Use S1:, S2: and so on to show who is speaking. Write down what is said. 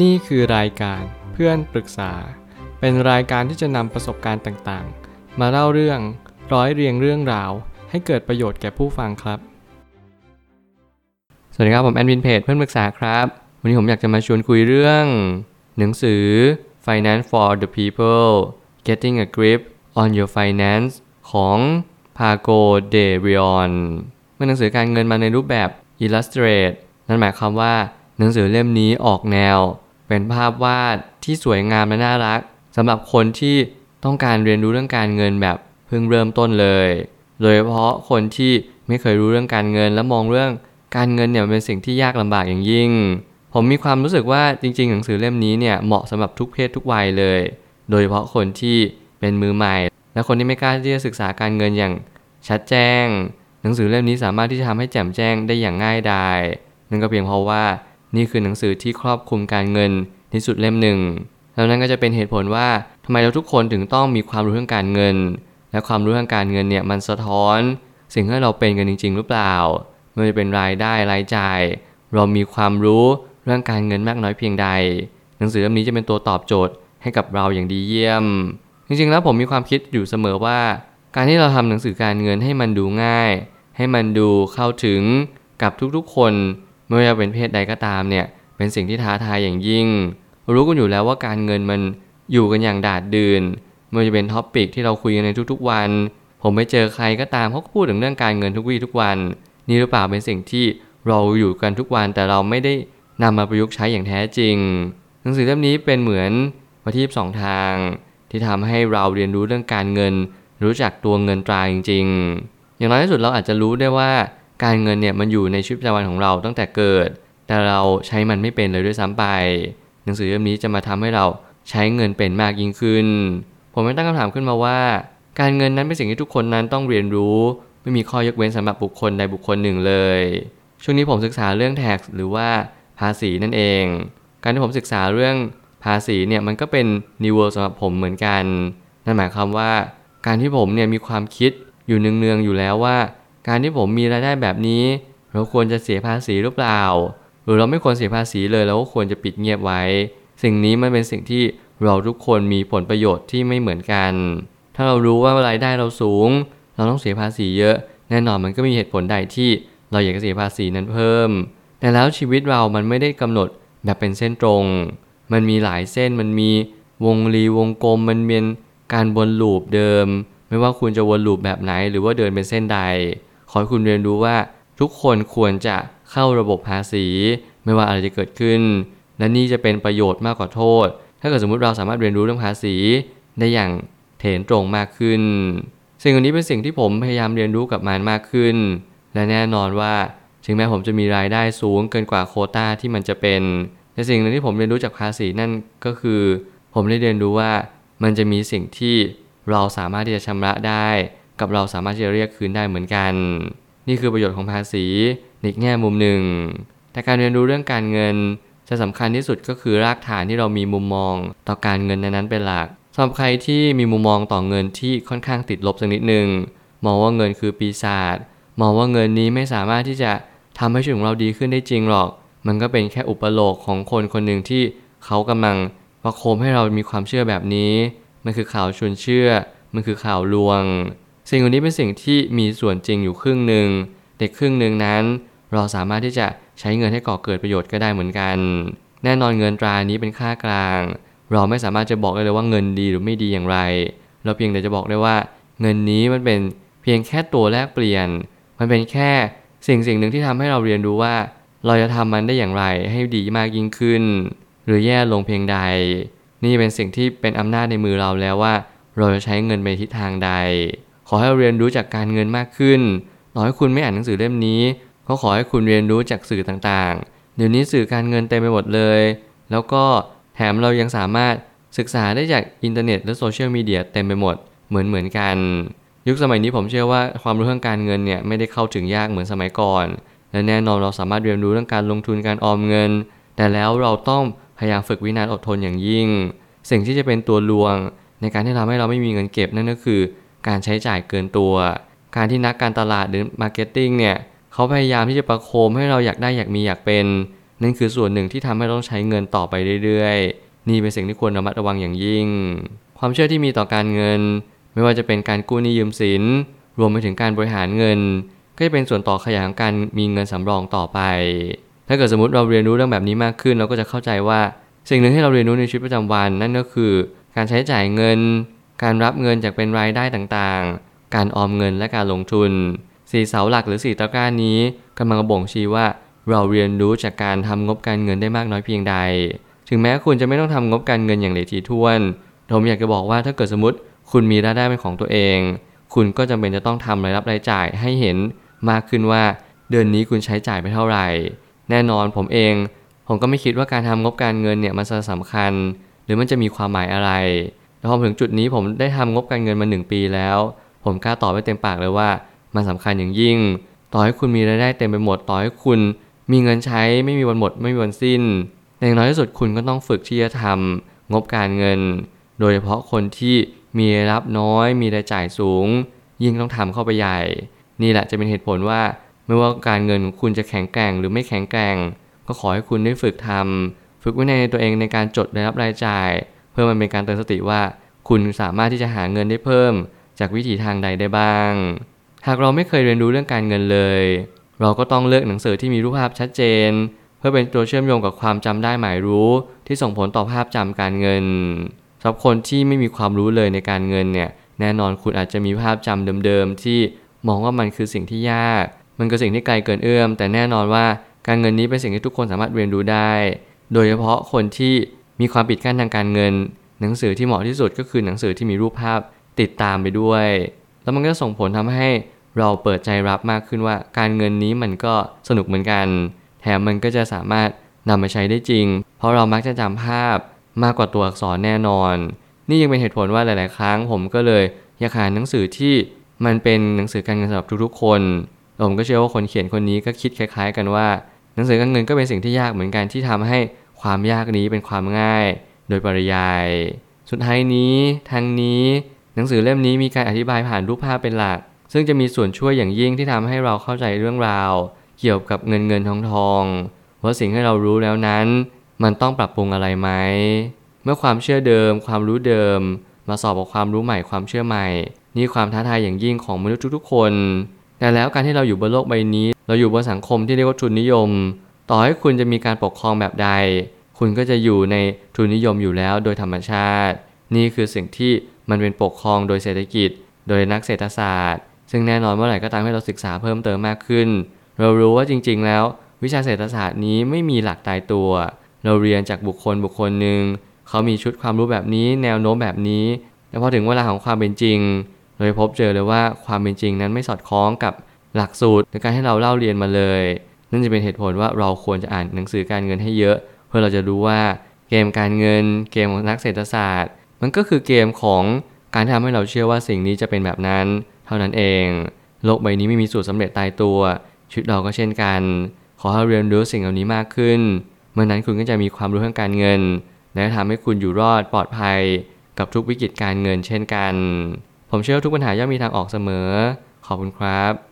S1: นี่คือรายการเพื่อนปรึกษา เป็นรายการที่จะนำประสบการณ์ต่างๆ มาเล่าเรื่องร้อยเรียงเรื่องราว ให้เกิดประโยชน์แก่ผู้ฟังครับ สวัสดีครับผมแอดมินเพจเพื่อนปรึกษาครับ วันนี้ผมอยากจะมาชวนคุยเรื่อง หนังสือ Finance for the People Getting a Grip on Your Finance ของ Pago de Rion เป็นหนังสือการเงินมาในรูปแบบ Illustrate นั่นหมายความว่า หนังสือเล่มนี้ออกแนว เป็นภาพวาดที่สวยงามและน่ารักสำหรับคนที่ต้องการเรียนรู้เรื่องการเงินแบบเพิ่งเริ่มต้นเลย โดยเฉพาะคนที่ไม่เคยรู้เรื่องการเงินและมองเรื่องการเงินเนี่ยเป็นสิ่งที่ยากลำบากอย่างยิ่ง ผมมีความรู้สึกว่าจริง ๆ หนังสือเล่มนี้เนี่ยเหมาะสำหรับทุกเพศทุกวัยเลย โดยเฉพาะคนที่เป็นมือใหม่ และคนที่ไม่กล้าที่จะศึกษาการเงินอย่างชัดแจ้ง หนังสือเล่มนี้สามารถที่จะทำให้แจ่มแจ้งได้อย่างง่ายดายนั่นก็เพียงเพราะว่า นี่คือหนังสือที่ครอบคลุมการเงินที่สุดเล่มหนึ่งแล้วนั่นก็จะเป็นเหตุผลว่าทำไมเราทุกคนถึงต้องมีความรู้เรื่องการเงิน และความรู้เรื่องการเงินเนี่ยมันสะท้อน สิ่งที่เราเป็นกันจริง ๆ หรือเปล่าไม่ว่าจะเป็นรายได้รายจ่าย เรามีความรู้เรื่องการเงินมากน้อยเพียงใด หนังสือเล่มนี้จะเป็นตัวตอบโจทย์ให้กับเราอย่างดีเยี่ยม จริงๆแล้วผมมีความคิดอยู่เสมอว่า การที่เราทำหนังสือการเงินให้มันดูง่าย ให้มันดูเข้าถึงกับทุกๆคน ไม่ว่าจะเป็นเพศใดก็ตามเนี่ยเป็นสิ่งที่ท้าทายอย่างยิ่ง รู้กันอยู่แล้วว่าการเงินมันอยู่กันอย่างดาษดื่นไม่ว่าจะเป็น topic ที่เราคุยกันในทุกๆวัน ผมไปเจอใครก็ตามเขาก็พูดถึงเรื่องการเงินทุกวี่ทุกวัน นี่หรือเปล่าเป็นสิ่งที่เราอยู่กันทุกวันแต่เราไม่ได้นำมาประยุกต์ใช้อย่างแท้จริง หนังสือเล่มนี้เป็นเหมือนวัตถีสองทาง ที่ทำให้เราเรียนรู้เรื่องการเงิน รู้จักตัวเงินตราจริง ๆ อย่างน้อยที่สุดเราอาจจะรู้ได้ว่า การเงินเนี่ยมันอยู่ในชีวิตประจำวันของเราตั้งแต่เกิด แต่เราใช้มันไม่เป็นเลยด้วยซ้ำไป หนังสือเล่มนี้จะมาทำให้เราใช้เงินเป็นมากยิ่งขึ้น ผมไม่ตั้งคำถามขึ้นมาว่า การเงินนั้นเป็นสิ่งที่ทุกคนนั้นต้องเรียนรู้ ไม่มีข้อยกเว้นสำหรับบุคคลใดบุคคลหนึ่งเลย ช่วงนี้ผมศึกษาเรื่อง tax หรือว่าภาษีนั่นเอง การที่ผมศึกษาเรื่องภาษีเนี่ยมันก็เป็น new world สำหรับผมเหมือนกัน นั่นหมายความว่า การที่ผมเนี่ยมีความคิดอยู่เนืองๆอยู่แล้วว่า การที่ผมมีรายได้แบบนี้ เราควรจะเสียภาษีหรือเปล่า หรือเราไม่ควรเสียภาษีเลยเราก็ควรจะปิดเงียบไว้ สิ่งนี้มันเป็นสิ่งที่เราทุกคนมีผลประโยชน์ที่ไม่เหมือนกัน ถ้าเรารู้ว่ารายได้เราสูง เราต้องเสียภาษีเยอะ แน่นอนมันก็มีเหตุผลใดที่เราอยากจะเสียภาษีนั้นเพิ่ม แต่แล้วชีวิตเรามันไม่ได้กำหนดแบบเป็นเส้นตรง มันมีหลายเส้น มันมีวงรีวงกลม มันเป็นการวนลูปเดิม ไม่ว่าคุณจะวนลูปแบบไหน หรือว่าเดินเป็นเส้นใด ขอให้คุณเรียนรู้ว่าทุกคนควรจะเข้าระบบภาษี ไม่ว่าอะไรจะเกิดขึ้น และนี่จะเป็นประโยชน์มากกว่าโทษ ถ้าเกิดสมมุติเราสามารถเรียนรู้เรื่องภาษีได้อย่างเถนตรงมากขึ้น สิ่งนี้เป็นสิ่งที่ผมพยายามเรียนรู้กับมันมากขึ้น และแน่นอนว่าถึงแม้ผมจะมีรายได้สูงเกินกว่าโคต้าที่มันจะเป็น แต่สิ่งหนึ่งที่ผมเรียนรู้จากภาษีนั่นก็คือ ผมได้เรียนรู้ว่ามันจะมีสิ่งที่เราสามารถที่จะชำระได้ กับเราสามารถที่จะเรียกคืนได้เหมือนกัน นี่คือประโยชน์ของภาษีในแง่มุมหนึ่ง แต่การเรียนรู้เรื่องการเงิน จะสำคัญที่สุดก็คือรากฐานที่เรามีมุมมองต่อการเงินนั้นเป็นหลักสำหรับใครที่มีมุมมองต่อเงินที่ค่อนข้างติดลบสักนิดหนึ่งมองว่าเงินคือปีศาจมองว่าเงินนี้ไม่สามารถที่จะทำให้ชีวิตของเราดีขึ้นได้จริงหรอก มันก็เป็นแค่อุปโลกของคนคนหนึ่งที่เขากำลังประโคมให้เรามีความเชื่อแบบนี้ มันคือข่าวชวนเชื่อ มันคือข่าวลวง สิ่งเหล่านี้เป็นสิ่งที่มีส่วนจริงอยู่ครึ่งหนึ่งเด็กครึ่งหนึ่งนั้น เราสามารถที่จะใช้เงินให้ก่อเกิดประโยชน์ก็ได้เหมือนกัน แน่นอนเงินตรานี้เป็นค่ากลาง เราไม่สามารถจะบอกได้เลยว่าเงินดีหรือไม่ดีอย่างไร เราเพียงแต่จะบอกได้ว่า เงินนี้มันเป็นเพียงแค่ตัวแลกเปลี่ยน มันเป็นแค่สิ่งสิ่งหนึ่งที่ทำให้เราเรียนรู้ว่า เราจะทำมันได้อย่างไรให้ดีมากยิ่งขึ้น หรือแย่ลงเพียงใด นี่เป็นสิ่งที่เป็นอำนาจในมือเราแล้วว่า เราจะใช้เงินไปทิศทางใด อให้เรียนรู้จากการเงินมากขึ้น ต่อให้คุณไม่อ่านหนังสือเล่มนี้ก็ขอให้คุณเรียนรู้จากสื่อต่างๆ เดี๋ยวนี้สื่อการเงินเต็มไปหมดเลย แล้วก็แถมเรายังสามารถศึกษาได้จากอินเทอร์เน็ตและโซเชียลมีเดียเต็มไปหมดเหมือนเหมือนกัน ยุคสมัยนี้ผมเชื่อว่าความรู้เรื่องการเงินเนี่ยไม่ได้เข้าถึงยากเหมือนสมัยก่อน และแน่นอนเราสามารถเรียนรู้เรื่องการลงทุนการออมเงิน แต่แล้วเราต้องพยายามฝึกวินัยอดทนอย่างยิ่ง สิ่งที่จะเป็นตัวลวง ในการที่ทำให้เราไม่มีเงินเก็บนั่นก็คือ การใช้จ่ายเกินตัว การที่นักการตลาดหรือ marketing เนี่ยเขาพยายามที่จะประโคมให้เราอยากได้อยากมีอยากเป็นนั่นคือส่วนหนึ่งที่ทำให้ต้องใช้เงินต่อไปเรื่อยๆ นี่เป็นสิ่งที่ควรระมัดระวังอย่างยิ่ง ความเชื่อที่มีต่อการเงิน ไม่ว่าจะเป็นการกู้หนี้ยืมสิน รวมไปถึงการบริหารเงิน ก็จะเป็นส่วนต่อขยายของการมีเงินสำรองต่อไป ถ้าเกิดสมมติเราเรียนรู้เรื่องแบบนี้มากขึ้น เราก็จะเข้าใจว่า สิ่งหนึ่งที่เราเรียนรู้ในชีวิตประจำวัน นั่นก็คือ การใช้จ่ายเงิน การรับเงินจากเป็นรายได้ต่างๆ การออมเงินและการลงทุนสี่เสาหลักหรือสี่ตะกร้านี้กำลังบ่งชี้ว่าเราเรียนรู้จากการทำงบการเงินได้มากน้อยเพียงใด ถึงแม้คุณจะไม่ต้องทำงบการเงินอย่างละเอียดถ้วน ผมอยากจะบอกว่าถ้าเกิดสมมติคุณมีรายได้เป็นของตัวเอง คุณก็จำเป็นจะต้องทำรายรับรายจ่ายให้เห็นมากขึ้นว่าเดือนนี้คุณใช้จ่ายไปเท่าไหร่ แน่นอนผมเอง ผมก็ไม่คิดว่าการทำงบการเงินเนี่ยมันจะสำคัญ หรือมันจะมีความหมายอะไร แต่พอถึงจุดนี้ผมได้ทำงบการเงินมา 1 ปีแล้ว ผมกล้าตอบไว้เต็มปากเลยว่า มันสำคัญอย่างยิ่ง ต่อให้คุณมีรายได้เต็มไปหมดต่อให้คุณ มีเงินใช้ไม่มีวันหมดไม่มีวันสิ้นแต่อย่างน้อยที่สุดคุณก็ต้องฝึกที่จะทำงบการเงิน โดยเฉพาะคนที่มีรายรับน้อย มีรายจ่ายสูง ยิ่งต้องทำเข้าไปใหญ่ นี่แหละจะเป็นเหตุผลว่าไม่ว่าการเงินของคุณจะแข็งแกร่งหรือไม่แข็งแกร่ง ก็ขอให้คุณได้ฝึกทำฝึกวินัยในตัวเองในการจดรายรับรายจ่าย เพื่อมันเป็นการเตือนสติว่า คุณสามารถที่จะหาเงินได้เพิ่ม จากวิธีทางใดได้บ้าง หากเราไม่เคยเรียนรู้เรื่องการเงินเลย เราก็ต้องเลือกหนังสือที่มีรูปภาพชัดเจน เพื่อเป็นตัวเชื่อมโยงกับความจำได้หมายรู้ ที่ส่งผลต่อภาพจำการเงินสำหรับคนที่ไม่มีความรู้เลยในการเงินเนี่ยแน่นอนคุณอาจจะมีภาพจำเดิมๆที่มองว่ามันคือสิ่งที่ยาก มันคือสิ่งที่ไกลเกินเอื้อม แต่แน่นอนว่าการเงินนี้เป็นสิ่งที่ทุกคนสามารถเรียนรู้ได้ โดยเฉพาะคนที่ มีความปิดกั้นทางการเงิน หนังสือที่เหมาะที่สุดก็คือหนังสือที่มีรูปภาพติดตามไปด้วย แล้วมันก็ส่งผลทำให้เราเปิดใจรับมากขึ้นว่า การเงินนี้มันก็สนุกเหมือนกัน แถมมันก็จะสามารถนำมาใช้ได้จริง เพราะเรามักจะจำภาพมากกว่าตัวอักษรแน่นอน นี่ยังเป็นเหตุผลว่าหลาย ๆ ครั้งผมก็เลยอยากหาหนังสือที่มันเป็นหนังสือการเงินสำหรับทุก ๆ คน ผมก็เชื่อว่าคนเขียนคนนี้ก็คิดคล้าย ๆ กันว่า หนังสือการเงินก็เป็นสิ่งที่ยากเหมือนกันที่ทำให้ ความยากนี้เป็นความง่าย โดยปริยาย สุดท้ายนี้ทั้งนี้ หนังสือเล่มนี้มีการอธิบายผ่านรูปภาพเป็นหลัก ซึ่งจะมีส่วนช่วยอย่างยิ่งที่ทำให้เราเข้าใจเรื่องราว เกี่ยวกับเงินเงินทองทองว่าสิ่งที่เรารู้แล้วนั้น มันต้องปรับปรุงอะไรไหมเมื่อความเชื่อเดิม ความรู้เดิม มาสอบกับความรู้ใหม่ความเชื่อใหม่ นี่ความท้าทายอย่างยิ่งของมนุษย์ทุกๆคน แต่แล้วการที่เราอยู่บนโลกใบนี้ เราอยู่บนสังคมที่เรียกว่าทุนนิยม ต่อให้คุณจะมีการปกครองแบบใด คุณก็จะอยู่ในทุนนิยมอยู่แล้วโดยธรรมชาติ นี่คือสิ่งที่มันเป็นปกครองโดยเศรษฐกิจ โดยนักเศรษฐศาสตร์ ซึ่งแน่นอนเมื่อไหร่ก็ตามให้เราศึกษาเพิ่มเติมมากขึ้น เรารู้ว่าจริง ๆ แล้ว วิชาเศรษฐศาสตร์นี้ไม่มีหลักตายตัว เราเรียนจากบุคคลบุคคลหนึ่งเขามีชุดความรู้แบบนี้ แนวโน้มแบบนี้แต่พอถึงเวลาของความเป็นจริงเราพบเจอเลยว่าความเป็นจริงนั้นไม่สอดคล้องกับหลักสูตรในการให้เราเล่าเรียนมาเลย นั่นจะเป็นเหตุผลว่าเราควรจะอ่านหนังสือการเงินให้เยอะ เพื่อเราจะรู้ว่าเกมการเงิน เกมของนักเศรษฐศาสตร์ มันก็คือเกมของการทำให้เราเชื่อว่าสิ่งนี้จะเป็นแบบนั้น เท่านั้นเอง โลกใบนี้ไม่มีสูตรสำเร็จตายตัวชีวิตเราก็เช่นกัน ขอให้เรียนรู้สิ่งเหล่านี้มากขึ้น เมื่อนั้นคุณก็จะมีความรู้ทางการเงิน และทำให้คุณอยู่รอดปลอดภัย กับทุกวิกฤตการเงินเช่นกัน ผมเชื่อทุกปัญหาย่อมมีทางออกเสมอ ขอบคุณครับ